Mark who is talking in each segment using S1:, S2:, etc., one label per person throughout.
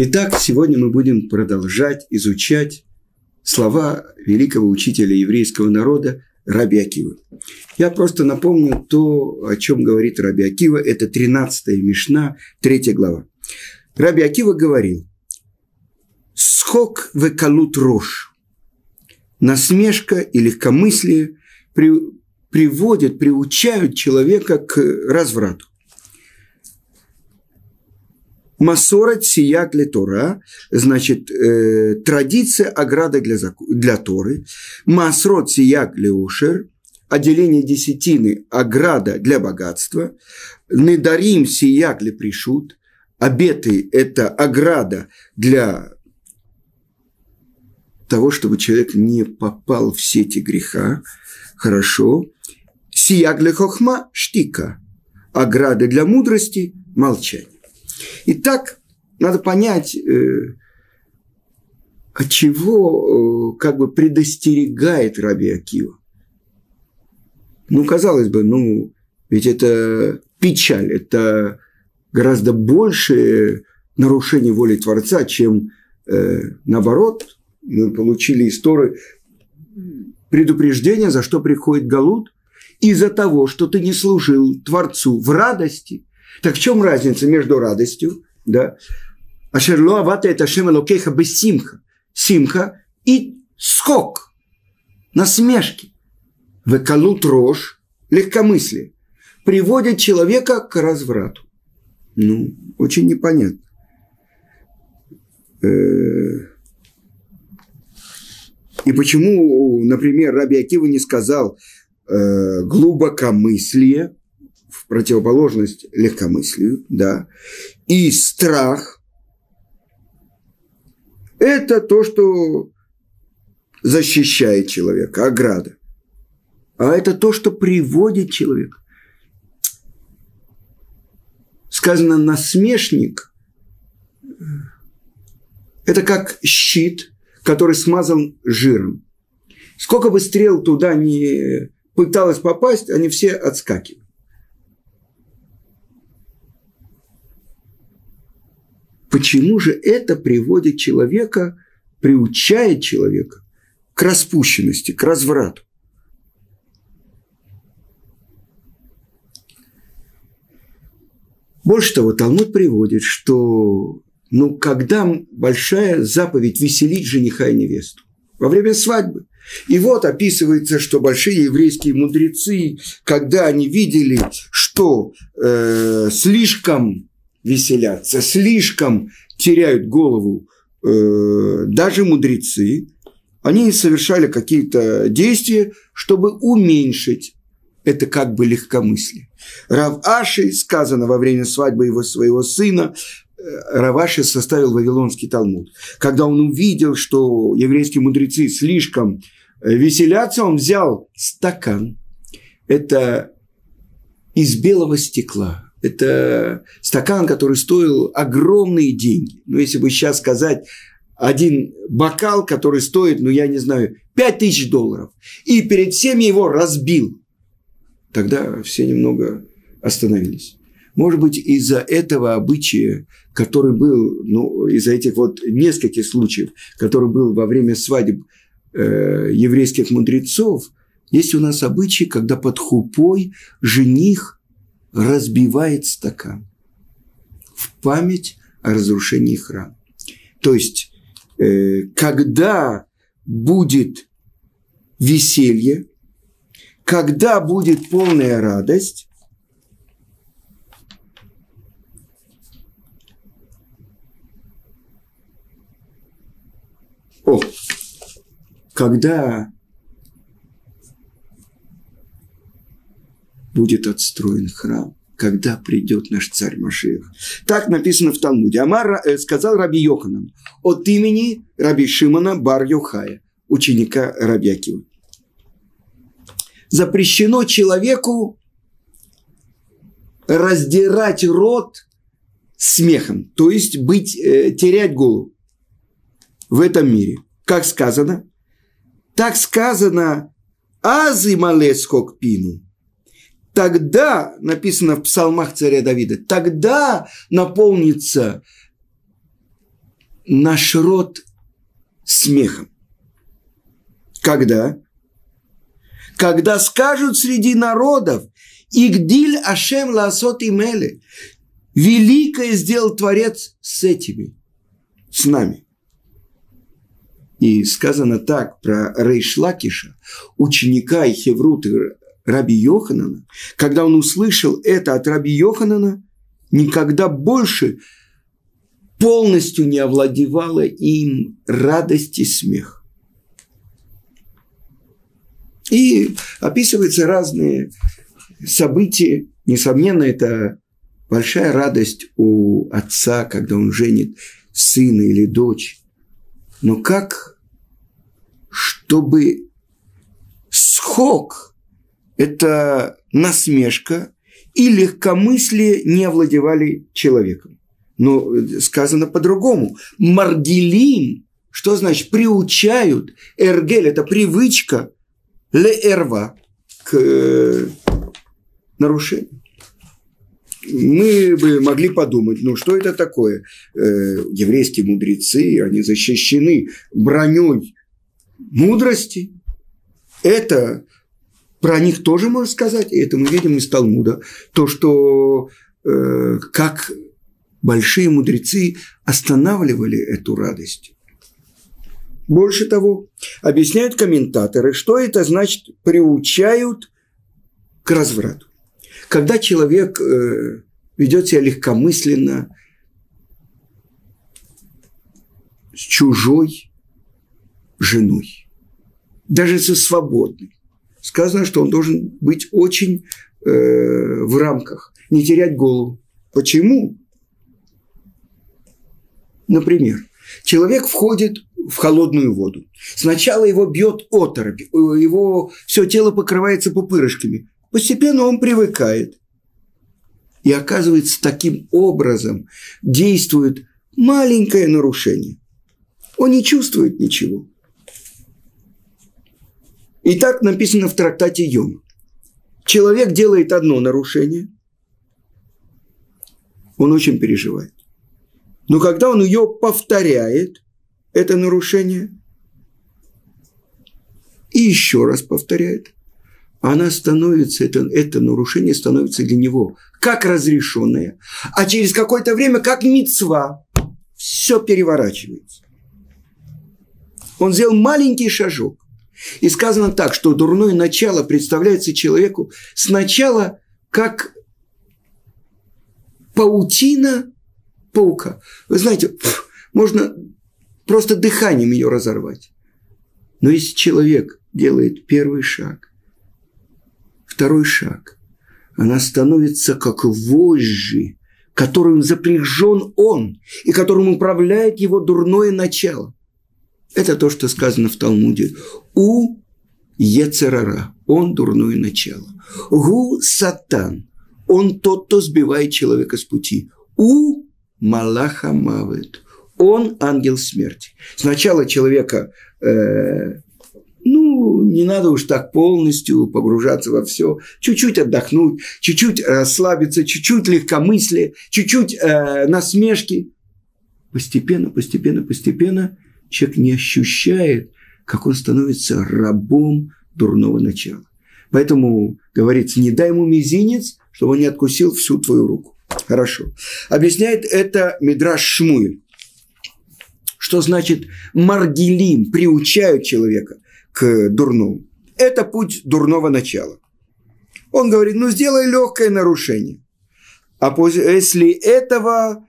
S1: Итак, сегодня мы будем продолжать изучать слова великого учителя еврейского народа Раби Акива. Я просто напомню то, о чем говорит Раби Акива. Это 13-я Мишна, 3 глава. Раби Акива говорил, «Схок векалут рожь». Насмешка и легкомыслие при, приводят, приучают человека к разврату. Масорат сияк для Тора, значит, э, традиция ограда для, для Торы. Масрот сияк для Ушер, отделение десятины ограда для богатства. Недарим сияк для Пришут, обеты – это ограда для того, чтобы человек не попал в сети греха. Хорошо. Сияк для хохма – штика. Ограда для мудрости – молчание. Итак, надо понять, э, от чего э, как бы предостерегает Раби Акива. Ну, казалось бы, ну, ведь это печаль, это гораздо больше нарушение воли Творца, чем э, наоборот. Мы получили историю предупреждения, за что приходит Галут, из-за того, что ты не служил Творцу в радости, так в чем разница между радостью, да? Ашерло авата это шема локеха без симха. Симха и скок, насмешки. Векалут рожь, легкомыслие, приводит человека к разврату. Ну, очень непонятно. Э, и почему, например, Раби Акива не сказал э, глубокомыслие, противоположность легкомыслию, да, и страх – это то, что защищает человека, ограда. А это то, что приводит человека. Сказано насмешник – это как щит, который смазан жиром. Сколько бы стрел туда не пыталось попасть, они все отскакивают. Почему же это приводит человека, приучает человека к распущенности, к разврату? Больше того, Талмуд приводит, что ну, когда большая заповедь веселить жениха и невесту во время свадьбы. И вот описывается, что большие еврейские мудрецы, когда они видели, что э, слишком веселятся, слишком теряют голову э, даже мудрецы, они совершали какие-то действия, чтобы уменьшить это как бы легкомыслие. Рав сказано во время свадьбы его своего сына, э, Раваши составил Вавилонский Талмуд. Когда он увидел, что еврейские мудрецы слишком э, веселятся, он взял стакан. Это из белого стекла. Это стакан, который стоил огромные деньги. Ну, если бы сейчас сказать, один бокал, который стоит, ну, я не знаю, 5 тысяч долларов. И перед всеми его разбил. Тогда все немного остановились. Может быть, из-за этого обычая, который был, ну, из-за этих вот нескольких случаев, который был во время свадеб э, еврейских мудрецов, есть у нас обычай, когда под хупой жених разбивает стакан в память о разрушении храма. То есть, э, когда будет веселье, когда будет полная радость, о, когда будет отстроен храм, когда придет наш царь Машиах. Так написано в Талмуде. Амар э, сказал Раби Йоханан от имени Раби Шимона Бар Йохая, ученика Раби Акива. Запрещено человеку раздирать рот смехом, то есть быть, э, терять голову в этом мире. Как сказано? Так сказано «Азы малескок пину» тогда, написано в псалмах царя Давида, тогда наполнится наш род смехом. Когда? Когда скажут среди народов, Игдиль Ашем Ласот и Меле, великое сделал Творец с этими, с нами. И сказано так про Рейшлакиша, ученика и Хеврута Раби Йоханана, когда он услышал это от Раби Йоханана, никогда больше полностью не овладевала им радость и смех. И описываются разные события. Несомненно, это большая радость у отца, когда он женит сына или дочь. Но как, чтобы схок, это насмешка и легкомыслие не овладевали человеком. Но сказано по-другому. Маргилим, что значит приучают, эргель – это привычка, ле-эрва, к э, нарушению мы бы могли подумать, ну что это такое? Э, еврейские мудрецы, они защищены броней мудрости. Это про них тоже можно сказать, и это мы видим из Талмуда, то, что э, как большие мудрецы останавливали эту радость. Больше того, объясняют комментаторы, что это значит приучают к разврату. Когда человек э, ведет себя легкомысленно, с чужой женой, даже со свободной, сказано, что он должен быть очень э, в рамках, не терять голову. Почему? Например, человек входит в холодную воду. Сначала его бьет оторопь, его все тело покрывается пупырышками. Постепенно он привыкает. И оказывается, таким образом действует маленькое нарушение. Он не чувствует ничего. И так написано в трактате Йом. Человек делает одно нарушение, он очень переживает. Но когда он ее повторяет, это нарушение, и еще раз повторяет, она становится, это, это нарушение становится для него как разрешенное, а через какое-то время как мецва. Все переворачивается. Он сделал маленький шажок. И сказано так, что дурное начало представляется человеку сначала как паутина паука. Вы знаете, можно просто дыханием ее разорвать. Но если человек делает первый шаг, второй шаг. Она становится как вожжи, которым запряжен он и которым управляет его дурное начало. Это то, что сказано в Талмуде. У Ецерара. Он дурное начало. Гу Сатан. Он тот, кто сбивает человека с пути. У Малаха Мавет. Он ангел смерти. Сначала человека э, ну, не надо уж так полностью погружаться во все. Чуть-чуть отдохнуть, чуть-чуть расслабиться, чуть-чуть легкомыслие, чуть-чуть э, насмешки. Постепенно, постепенно, постепенно человек не ощущает, как он становится рабом дурного начала. Поэтому говорится, не дай ему мизинец, чтобы он не откусил всю твою руку. Хорошо. Объясняет это Мидраш Шмуэль. Что значит маргилим, приучают человека – к дурному. Это путь дурного начала. Он говорит, ну сделай легкое нарушение. А после этого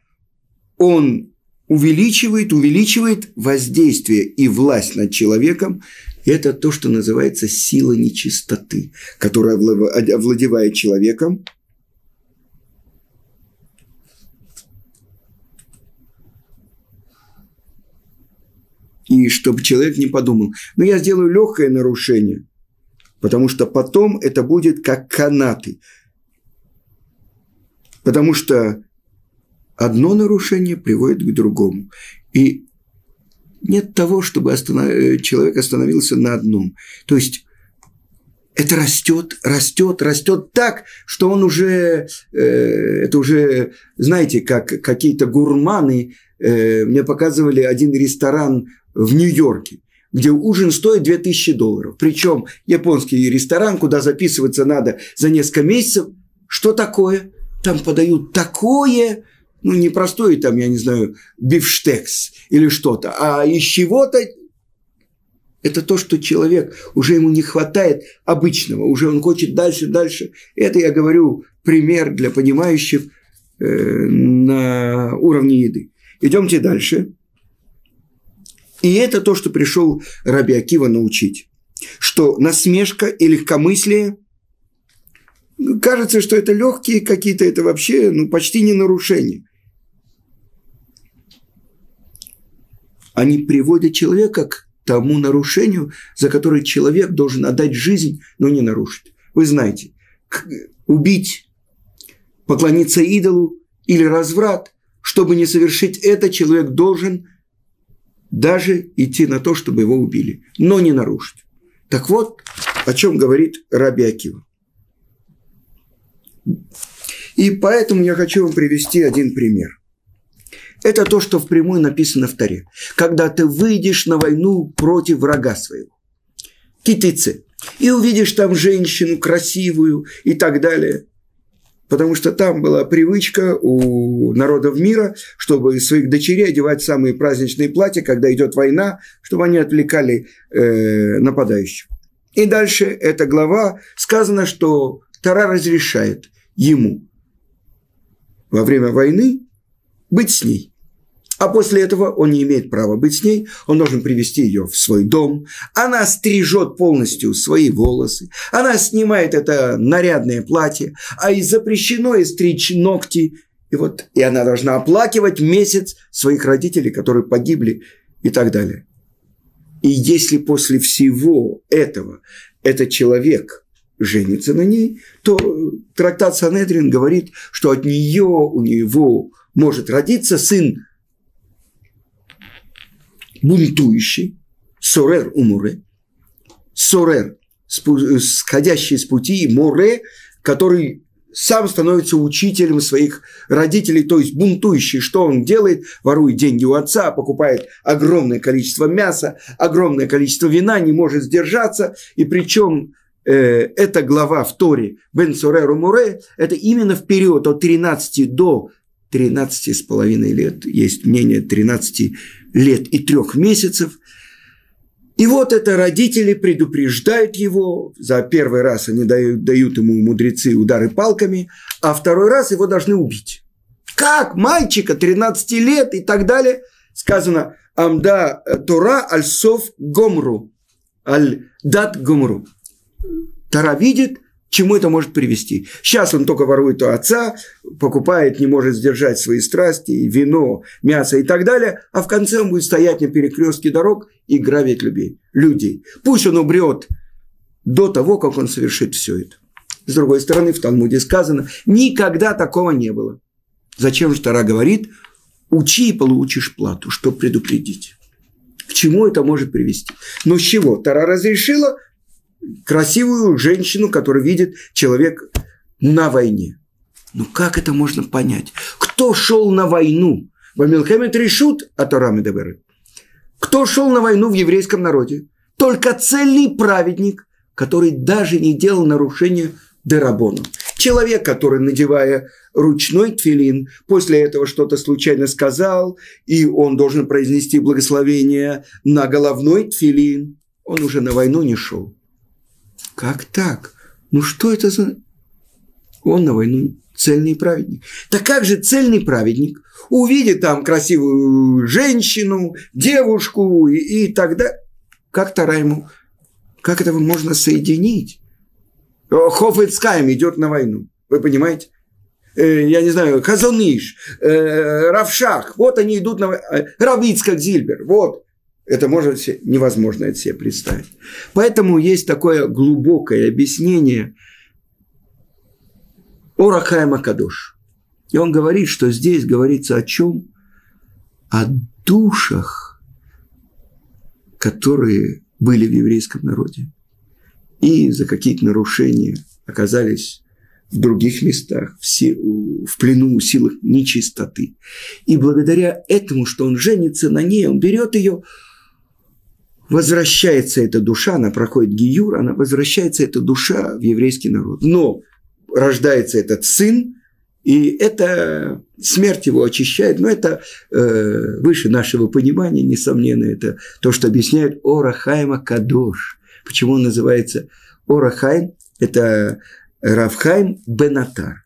S1: он увеличивает, увеличивает воздействие и власть над человеком. Это то, что называется сила нечистоты, которая овладевает человеком – и чтобы человек не подумал, ну я сделаю легкое нарушение, потому что потом это будет как канаты. Потому что одно нарушение приводит к другому. И нет того, чтобы останов... человек остановился на одном. То есть это растет, растет, растет так, что он уже, э, это уже, знаете, как какие-то гурманы. Э, мне показывали один ресторан в Нью-Йорке, где ужин стоит 2000 долларов. Причем японский ресторан, куда записываться надо за несколько месяцев. Что такое? Там подают такое, ну, не простой там, я не знаю, бифштекс или что-то, а из чего-то это то, что человек, уже ему не хватает обычного, уже он хочет дальше, дальше. Это я говорю пример для понимающих э, на уровне еды. Идемте дальше. И это то, что пришел Раби Акива научить. Что насмешка и легкомыслие, кажется, что это легкие какие-то, это вообще ну, почти не нарушение. Они приводят человека к тому нарушению, за которое человек должен отдать жизнь, но не нарушить. Вы знаете, убить, поклониться идолу или разврат, чтобы не совершить это, человек должен даже идти на то, чтобы его убили, но не нарушить. Так вот, о чем говорит Раби Акива. И поэтому я хочу вам привести один пример. Это то, что впрямую написано в Таре. Когда ты выйдешь на войну против врага своего. Китицы. И увидишь там женщину красивую и так далее. Потому что там была привычка у народов мира, чтобы своих дочерей одевать самые праздничные платья, когда идет война, чтобы они отвлекали э, нападающих. И дальше эта глава сказано, что Тара разрешает ему во время войны быть с ней. А после этого он не имеет права быть с ней, он должен привести ее в свой дом. Она стрижет полностью свои волосы, она снимает это нарядное платье, а и запрещено и стричь ногти. И вот и она должна оплакивать месяц своих родителей, которые погибли и так далее. И если после всего этого этот человек женится на ней, то трактат Санедрин говорит, что от нее, у него может родиться сын бунтующий, сорер у Муре, сорер, сходящий с пути, Муре, который сам становится учителем своих родителей, то есть бунтующий. Что он делает? Ворует деньги у отца, покупает огромное количество мяса, огромное количество вина, не может сдержаться. И причем э, эта глава в Торе Бен Сореру Муре, это именно в период от 13 до 13 с половиной лет, есть мнение 13 лет и трех месяцев. И вот это родители предупреждают его, за первый раз они дают, дают ему мудрецы удары палками, а второй раз его должны убить. Как мальчика 13 лет и так далее. Сказано, амда Тора аль-сов гомру, аль-дат гомру. Тора видит, чему это может привести. Сейчас он только ворует у отца, покупает, не может сдержать свои страсти, вино, мясо и так далее, а в конце он будет стоять на перекрестке дорог и грабить людей. людей. Пусть он умрет до того, как он совершит все это. С другой стороны, в Талмуде сказано, никогда такого не было. Зачем же Тара говорит, учи и получишь плату, чтобы предупредить. К чему это может привести? Но с чего? Тара разрешила – красивую женщину, которую видит человек на войне. Ну как это можно понять? Кто шел на войну? Вамилхемет решут, а Торам Кто шел на войну в еврейском народе? Только цельный праведник, который даже не делал нарушения Дерабону. Человек, который, надевая ручной тфилин, после этого что-то случайно сказал, и он должен произнести благословение на головной тфилин, он уже на войну не шел. Как так? Ну что это за... Он на войну цельный праведник. Так как же цельный праведник увидит там красивую женщину, девушку и, и тогда... Как Тара ему... Как это можно соединить? Хофельскайм идет на войну. Вы понимаете? Э, я не знаю, Хазаныш, э, Равшах, вот они идут на... Э, Равицкак Зильбер, вот. Это все, невозможно это себе представить. Поэтому есть такое глубокое объяснение о Кадош. И он говорит, что здесь говорится о чем? О душах, которые были в еврейском народе. и за какие-то нарушения оказались в других местах, все, в плену у силах нечистоты. И благодаря этому, что он женится на ней, он берет ее, возвращается эта душа, она проходит гиюр, она возвращается эта душа в еврейский народ. Но рождается этот сын, и это смерть его очищает, но это э, выше нашего понимания, несомненно, это то, что объясняет Орахайма Кадош. Почему он называется Орахайм? Это Равхайм Бенатар.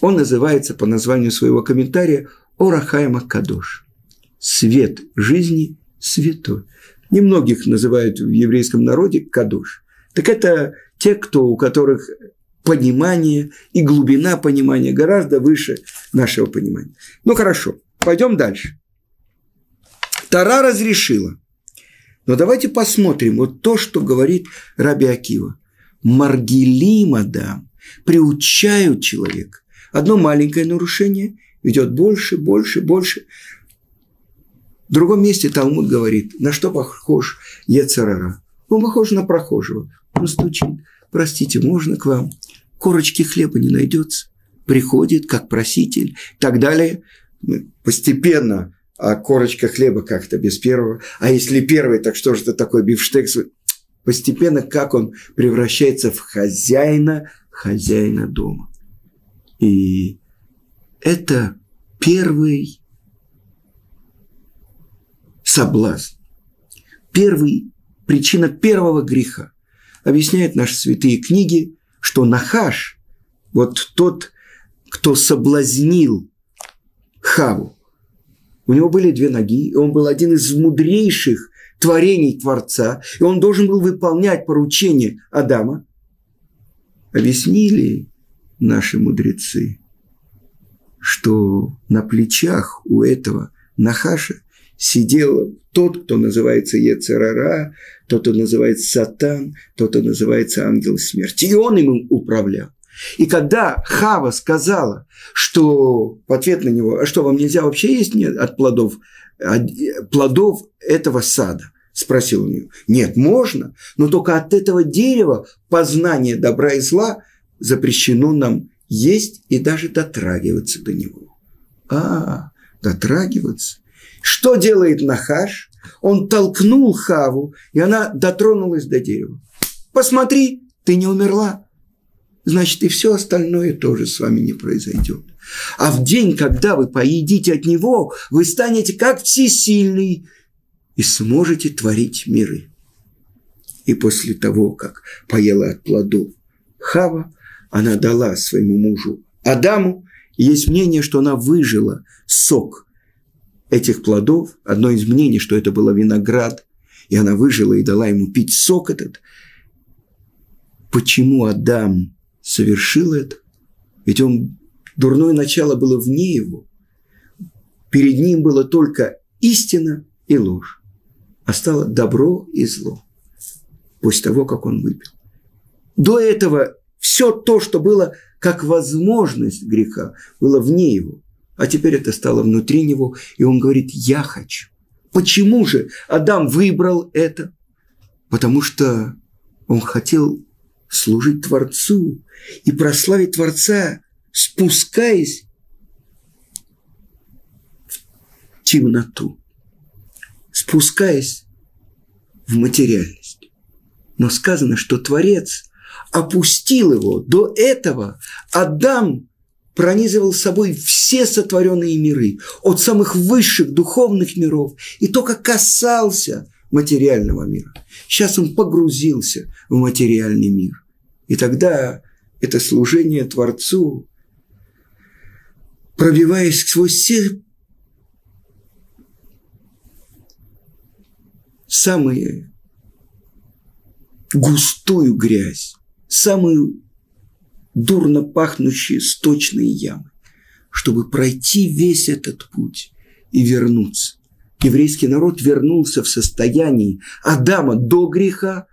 S1: Он называется по названию своего комментария Орахайма Кадош. Свет жизни святой. Немногих называют в еврейском народе Кадош. Так это те, кто, у которых понимание и глубина понимания гораздо выше нашего понимания. Ну хорошо, пойдем дальше. Тара разрешила. Но давайте посмотрим вот то, что говорит Раби Акива. Маргилима дам приучают человека. Одно маленькое нарушение ведет больше, больше, больше. В другом месте Талмуд говорит, на что похож Ецарара. Он похож на прохожего. Он стучит. Простите, можно к вам? Корочки хлеба не найдется. Приходит как проситель и так далее. Постепенно а корочка хлеба как-то без первого. А если первый, так что же это такое бифштекс? Постепенно, как он превращается в хозяина хозяина дома. И это первый соблазн, первый, причина первого греха. Объясняют наши святые книги, что Нахаш, вот тот, кто соблазнил Хаву, у него были две ноги, и он был один из мудрейших творений Творца, и он должен был выполнять поручение Адама, объяснили наши мудрецы, что на плечах у этого Нахаша сидел тот, кто называется Ецерара, тот, кто называется Сатан, тот, кто называется ангел смерти. И он им управлял. И когда Хава сказала, что в ответ на него, а что вам нельзя вообще есть нет от плодов, от плодов этого сада – Спросил у нее. Нет, можно, но только от этого дерева познание добра и зла запрещено нам есть и даже дотрагиваться до него. А, дотрагиваться. Что делает Нахаш? Он толкнул Хаву, и она дотронулась до дерева. Посмотри, ты не умерла. Значит, и все остальное тоже с вами не произойдет. А в день, когда вы поедите от него, вы станете как всесильный и сможете творить миры. И после того, как поела от плодов Хава, она дала своему мужу Адаму, есть мнение, что она выжила сок этих плодов. Одно из мнений, что это было виноград, и она выжила и дала ему пить сок этот. Почему Адам совершил это? Ведь он, дурное начало было вне его. Перед ним было только истина и ложь а стало добро и зло после того, как он выпил. До этого все то, что было как возможность греха, было вне его, а теперь это стало внутри него, и он говорит, я хочу. Почему же Адам выбрал это? Потому что он хотел служить Творцу и прославить Творца, спускаясь в темноту спускаясь в материальность. Но сказано, что Творец опустил его. До этого Адам пронизывал собой все сотворенные миры, от самых высших духовных миров, и только касался материального мира. Сейчас он погрузился в материальный мир. И тогда это служение Творцу, пробиваясь сквозь все самую густую грязь, самую дурно пахнущие сточные ямы, чтобы пройти весь этот путь и вернуться. Еврейский народ вернулся в состоянии Адама до греха,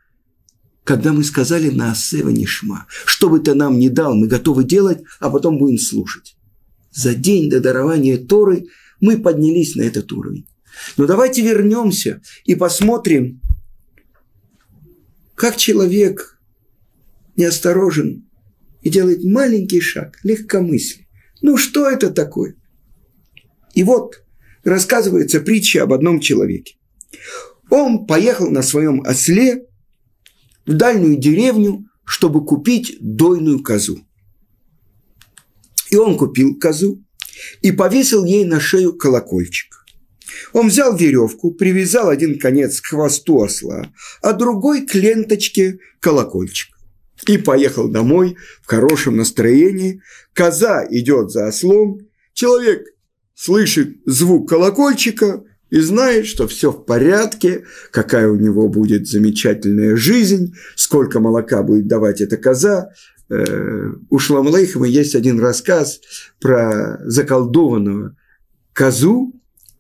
S1: когда мы сказали на Асева Нишма, что бы ты нам не дал, мы готовы делать, а потом будем слушать. За день до дарования Торы мы поднялись на этот уровень. Но давайте вернемся и посмотрим, как человек неосторожен и делает маленький шаг, легкомыслие. Ну что это такое? И вот рассказывается притча об одном человеке. Он поехал на своем осле в дальнюю деревню, чтобы купить дойную козу. И он купил козу и повесил ей на шею колокольчик. Он взял веревку, привязал один конец к хвосту осла, а другой к ленточке колокольчик. И поехал домой в хорошем настроении. Коза идет за ослом. Человек слышит звук колокольчика и знает, что все в порядке, какая у него будет замечательная жизнь, сколько молока будет давать эта коза. Э, у Шламлейхема есть один рассказ про заколдованного козу,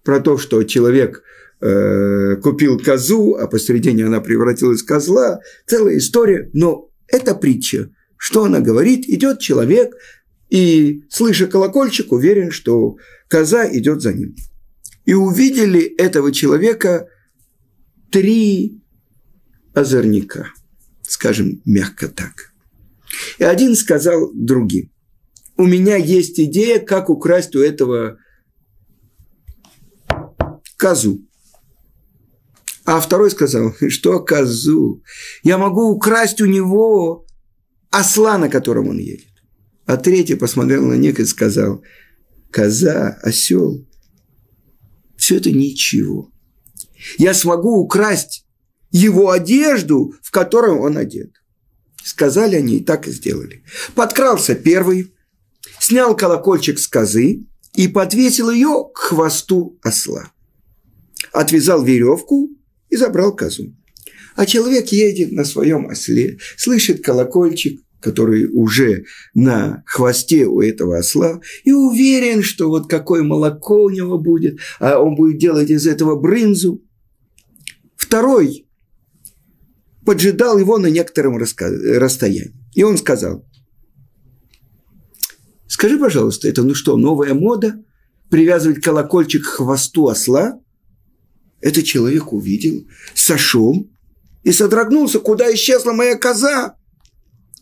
S1: про то, что человек э, купил козу, а посередине она превратилась в козла. Целая история, но это притча. Что она говорит? Идет человек и, слыша колокольчик, уверен, что коза идет за ним. И увидели этого человека три озорника, скажем мягко так. И один сказал другим, у меня есть идея, как украсть у этого козу. А второй сказал, что козу? Я могу украсть у него осла, на котором он едет. А третий посмотрел на них и сказал, коза, осел, все это ничего. Я смогу украсть его одежду, в которую он одет. Сказали они и так и сделали. Подкрался первый, снял колокольчик с козы и подвесил ее к хвосту осла отвязал веревку забрал козу. А человек едет на своем осле, слышит колокольчик, который уже на хвосте у этого осла, и уверен, что вот какое молоко у него будет, а он будет делать из этого брынзу. Второй поджидал его на некотором расстоянии. И он сказал, скажи, пожалуйста, это ну что, новая мода? Привязывать колокольчик к хвосту осла? Этот человек увидел, сошел и содрогнулся, куда исчезла моя коза.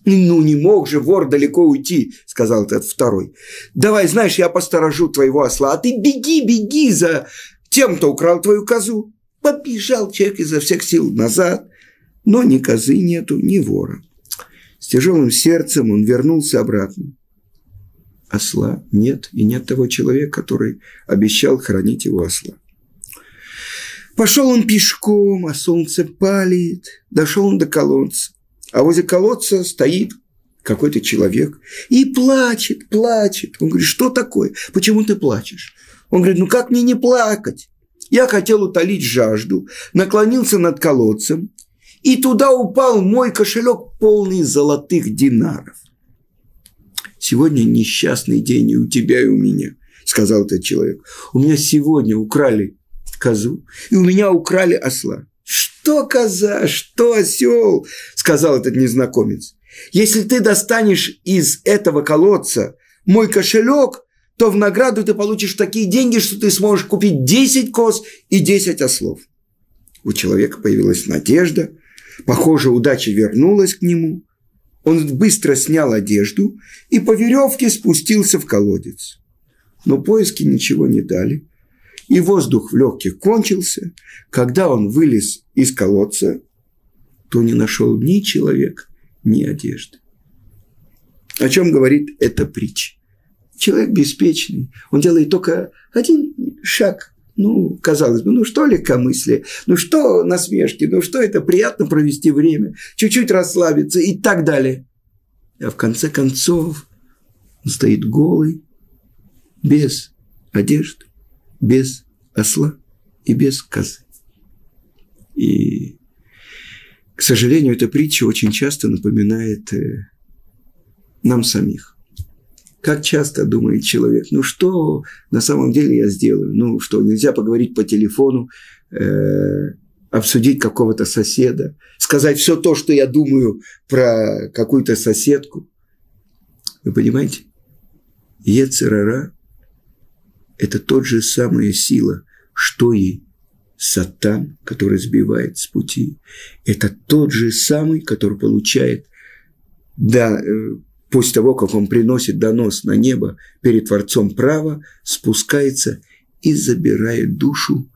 S1: «Ну, не мог же вор далеко уйти», – сказал этот второй. «Давай, знаешь, я посторожу твоего осла, а ты беги, беги за тем, кто украл твою козу». Побежал человек изо всех сил назад, но ни козы нету, ни вора. С тяжелым сердцем он вернулся обратно. Осла нет, и нет того человека, который обещал хранить его осла. Пошел он пешком, а солнце палит. Дошел он до колодца. А возле колодца стоит какой-то человек и плачет, плачет. Он говорит, что такое? Почему ты плачешь? Он говорит, ну как мне не плакать? Я хотел утолить жажду, наклонился над колодцем, и туда упал мой кошелек полный золотых динаров. Сегодня несчастный день и у тебя, и у меня, сказал этот человек. У меня сегодня украли козу, и у меня украли осла. Что коза, что осел, сказал этот незнакомец. Если ты достанешь из этого колодца мой кошелек, то в награду ты получишь такие деньги, что ты сможешь купить 10 коз и 10 ослов. У человека появилась надежда, похоже, удача вернулась к нему. Он быстро снял одежду и по веревке спустился в колодец. Но поиски ничего не дали и воздух в легких кончился. Когда он вылез из колодца, то не нашел ни человека, ни одежды. О чем говорит эта притча? Человек беспечный, он делает только один шаг. Ну, казалось бы, ну что легкомыслие, ну что насмешки, ну что это приятно провести время, чуть-чуть расслабиться и так далее. А в конце концов он стоит голый, без одежды, без осла и без козы. И, к сожалению, эта притча очень часто напоминает э, нам самих. Как часто думает человек, ну что на самом деле я сделаю? Ну что, нельзя поговорить по телефону, э, обсудить какого-то соседа, сказать все то, что я думаю про какую-то соседку. Вы понимаете? Ецерара это тот же самая сила, что и сатан, который сбивает с пути. Это тот же самый, который получает да, э, после того, как он приносит донос на небо перед Творцом права, спускается и забирает душу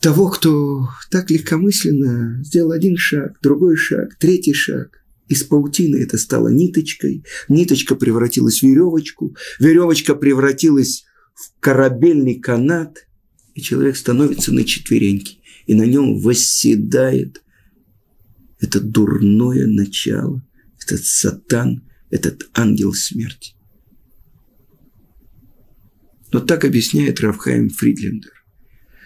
S1: того, кто так легкомысленно сделал один шаг, другой шаг, третий шаг. Из паутины это стало ниточкой, ниточка превратилась в веревочку, веревочка превратилась в корабельный канат, и человек становится на четвереньки, и на нем восседает это дурное начало, этот сатан, этот ангел смерти. Но так объясняет Равхайм Фридлендер.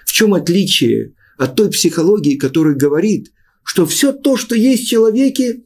S1: В чем отличие от той психологии, которая говорит, что все то, что есть в человеке,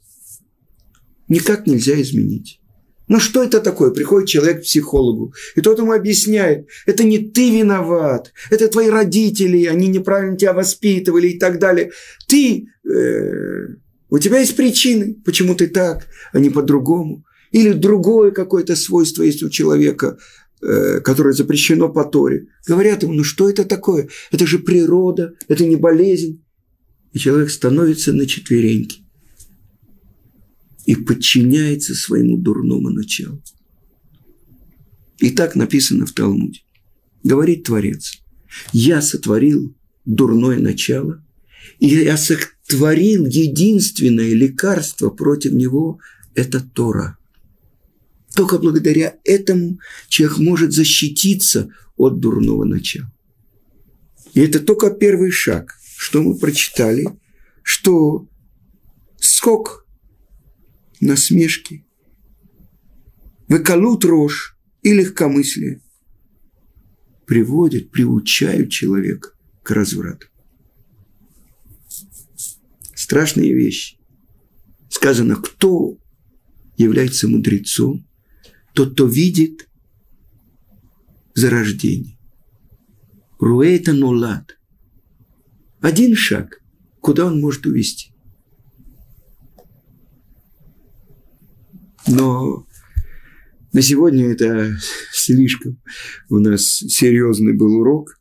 S1: никак нельзя изменить. Ну что это такое? Приходит человек к психологу, и тот ему объясняет, это не ты виноват, это твои родители, они неправильно тебя воспитывали и так далее. Ты, э, у тебя есть причины, почему ты так, а не по-другому. Или другое какое-то свойство есть у человека, э, которое запрещено по Торе. Говорят ему, ну что это такое? Это же природа, это не болезнь. И человек становится на четвереньки и подчиняется своему дурному началу. И так написано в Талмуде. Говорит Творец, я сотворил дурное начало, и я сотворил единственное лекарство против него – это Тора. Только благодаря этому человек может защититься от дурного начала. И это только первый шаг, что мы прочитали, что скок насмешки, выколут рожь и легкомыслие приводят, приучают человека к разврату. Страшные вещи. Сказано, кто является мудрецом, тот, кто видит зарождение. Руэйта нулат. Один шаг, куда он может увести. Но на сегодня это слишком у нас серьезный был урок,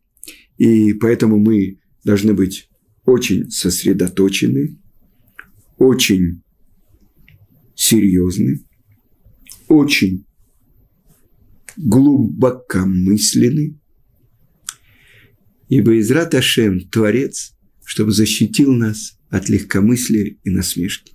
S1: и поэтому мы должны быть очень сосредоточены, очень серьезны, очень глубокомысленны, ибо Израт Ашем – Творец, чтобы защитил нас от легкомыслия и насмешки.